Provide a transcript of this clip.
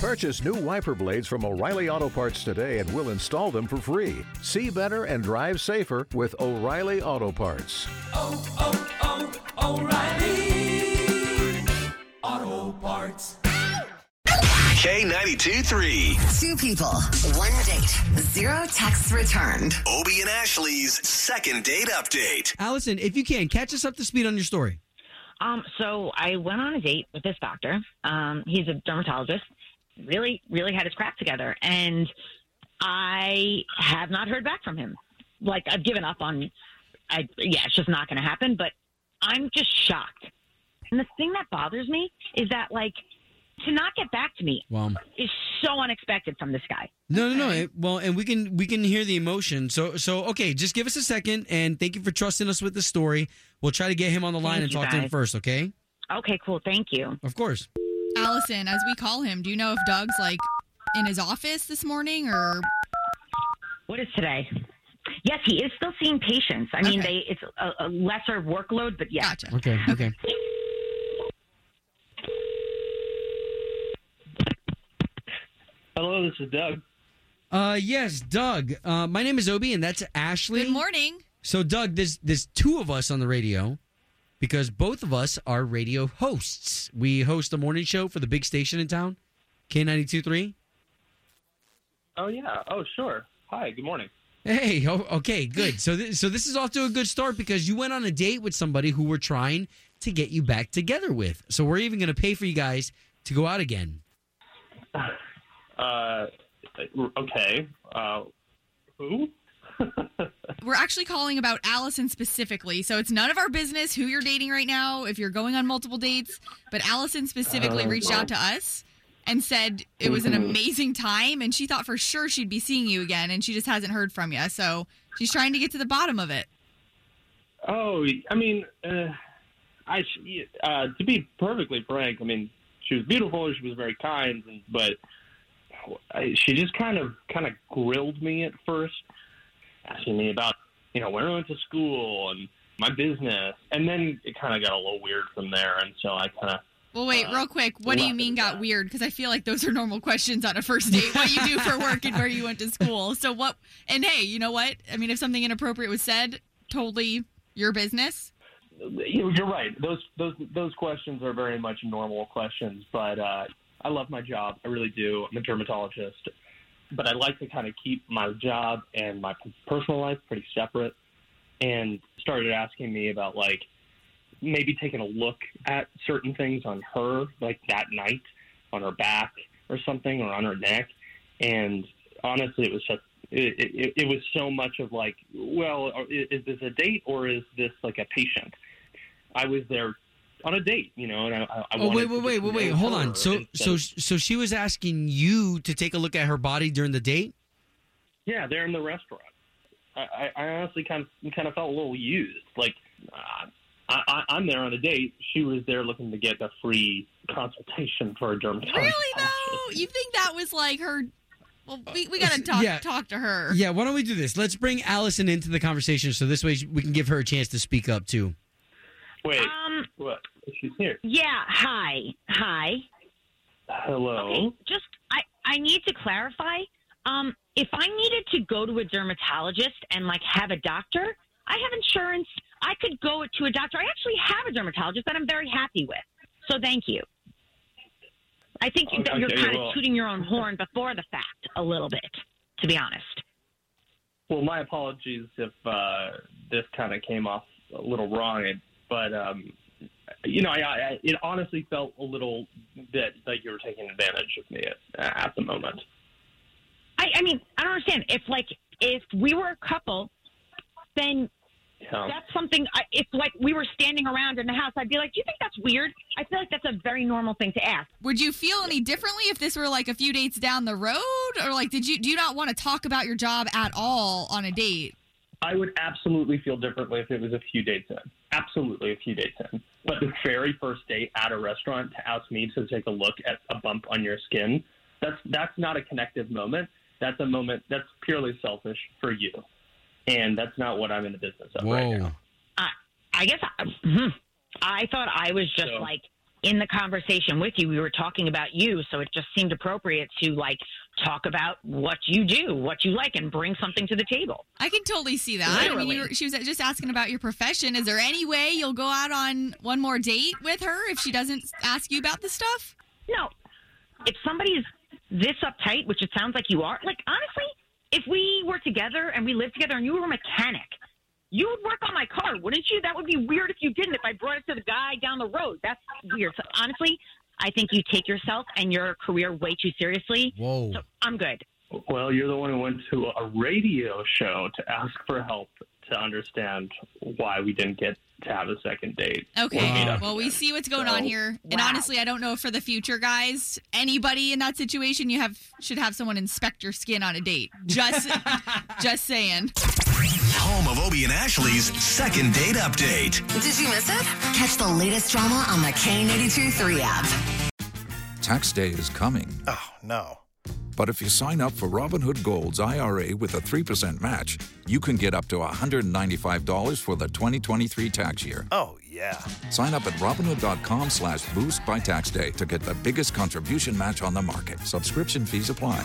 Purchase new wiper blades from O'Reilly Auto Parts today and we'll install them for free. See better and drive safer with O'Reilly Auto Parts. oh, oh, O'Reilly Auto Parts. K92 3. Two people, one date, zero texts returned. Obie and Ashley's second date update. Allison, if you can, catch us up to speed on your story. Um, so I went on a date with this doctor. Um, he's a dermatologist. Really, really had his crap together, and I have not heard back from him. Like I've given up on. I yeah, it's just not going to happen. But I'm just shocked. And the thing that bothers me is that like to not get back to me Well, is so unexpected from this guy. no, no, no. it- eh, Well, and we can we can hear the emotion. So, so okay, just give us a second, and thank you for trusting us with the story. We'll try to get him on the line Thank and talk to him first. Okay? Okay, cool. Thank you. Of course. Allison, as we call him, do you know if Doug's like in his office this morning or What is today? Yes, he is still seeing patients. I mean, Okay. they it's a, a lesser workload, but yeah. gotcha? Okay. Okay. Hello, this is Doug. Uh, yes, Doug. Uh, my name is Obie, and that's Ashley. Good morning. So, Doug, there's there's two of us on the radio because both of us are radio hosts. We host a morning show for the big station in town, K 923 Oh yeah. Oh sure. Hi. Good morning. Hey, oh, okay, good. So, th- so this is off to a good start because you went on a date with somebody who we're trying to get you back together with. So we're even going to pay for you guys to go out again. Uh, okay. Uh, who? We're actually calling about Allison specifically. So it's none of our business who you're dating right now, if you're going on multiple dates. But Allison specifically reached out to us and said it was an amazing time and she thought for sure she'd be seeing you again and she just hasn't heard from you. So she's trying to get to the bottom of it. Oh, I mean, uh, I uh, to be perfectly frank, I mean, she was beautiful. She was very kind, and, but I, she just kind of kind of grilled me at first, asking me about you know where I went to school and my business, and then it kind of got a little weird from there, and so I kind of Well, wait, Uh, real quick. What do you mean got at weird? Because I feel like those are normal questions on a first date. What you do for work and where you went to school. So what? And hey, you know what? I mean, if something inappropriate was said, totally your business. You- You're right. Those those those questions are very much normal questions, but uh, I love my job. I really do. I'm a dermatologist, but I like to kind of keep my job and my personal life pretty separate. And started asking me about like maybe taking a look at certain things on her, like that night, on her back or something, or on her neck. And honestly, it was just it, it, it was so much of like, well, is, is this a date or is this like a patient? I was there on a date, you know, and I, I Oh wanted wait, to wait, wait, wait, wait. Hold on. So, so, so she was asking you to take a look at her body during the date. yeah, they're in the restaurant. I, I, I honestly kind of kind of felt a little used. Like uh, I, I, I'm there on a date. She was there looking to get a free consultation for a dermatologist. Really though, you think that was like her? Well, we, we gotta talk Yeah. talk to her. Yeah. Why don't we do this? Let's bring Allison into the conversation so this way we can give her a chance to speak up too. Wait, Um, what? She's here. yeah. Hi, hi. Hello. Okay, just I I need to clarify. Um, if I needed to go to a dermatologist and like have a doctor, I have insurance. I could go to a doctor. I actually have a dermatologist that I'm very happy with. So thank you. I think that you're Okay, kind well- of tooting your own horn before the fact a little bit, to be honest. Well, my apologies if uh, this kind of came off a little wrong, but um, you know, I, I, it honestly felt a little that that you were taking advantage of me at, at the moment. I, I mean, I don't understand. If like if we were a couple, then Yeah. that's something. I, if like we were standing around in the house, I'd be like, "Do you think that's weird?" I feel like that's a very normal thing to ask. Would you feel any differently if this were like a few dates down the road, or like did you do you not want to talk about your job at all on a date? I would absolutely feel differently if it was a few dates in. Absolutely a few dates in. But the very first date at a restaurant to ask me to take a look at a bump on your skin, that's that's not a connective moment. That's a moment that's purely selfish for you. And that's not what I'm in the business of right now. I guess I, hmm. I thought I was just So- like in the conversation with you, we were talking about you, so it just seemed appropriate to like talk about what you do, what you like, and bring something to the table. I can totally see that. I mean, were, she was just asking about your profession. Is there any way you'll go out on one more date with her if she doesn't ask you about the stuff? No, if somebody's this uptight, which it sounds like you are, like honestly, if we were together and we lived together and you were a mechanic, you would work on my car, wouldn't you? That would be weird if you didn't. If I brought it to the guy down the road, that's weird. So honestly, I think you take yourself and your career way too seriously. Whoa. So I'm good. Well, you're the one who went to a radio show to ask for help to understand why we didn't get to have a second date. Okay. meet up Well, we see what's going So- on here. And Wow. honestly, I don't know for the future, guys. Anybody in that situation, you have should have someone inspect your skin on a date. Just, just saying. Home of Obie and Ashley's second date update. Did you miss it? Catch the latest drama on the K82 3 app. Tax day is coming. Oh, no. But if you sign up for Robinhood Gold's IRA with a 3% match, you can get up to $195 for the 2023 tax year. Oh, yeah. Sign up at Robinhood.com slash boost by tax day to get the biggest contribution match on the market. Subscription fees apply.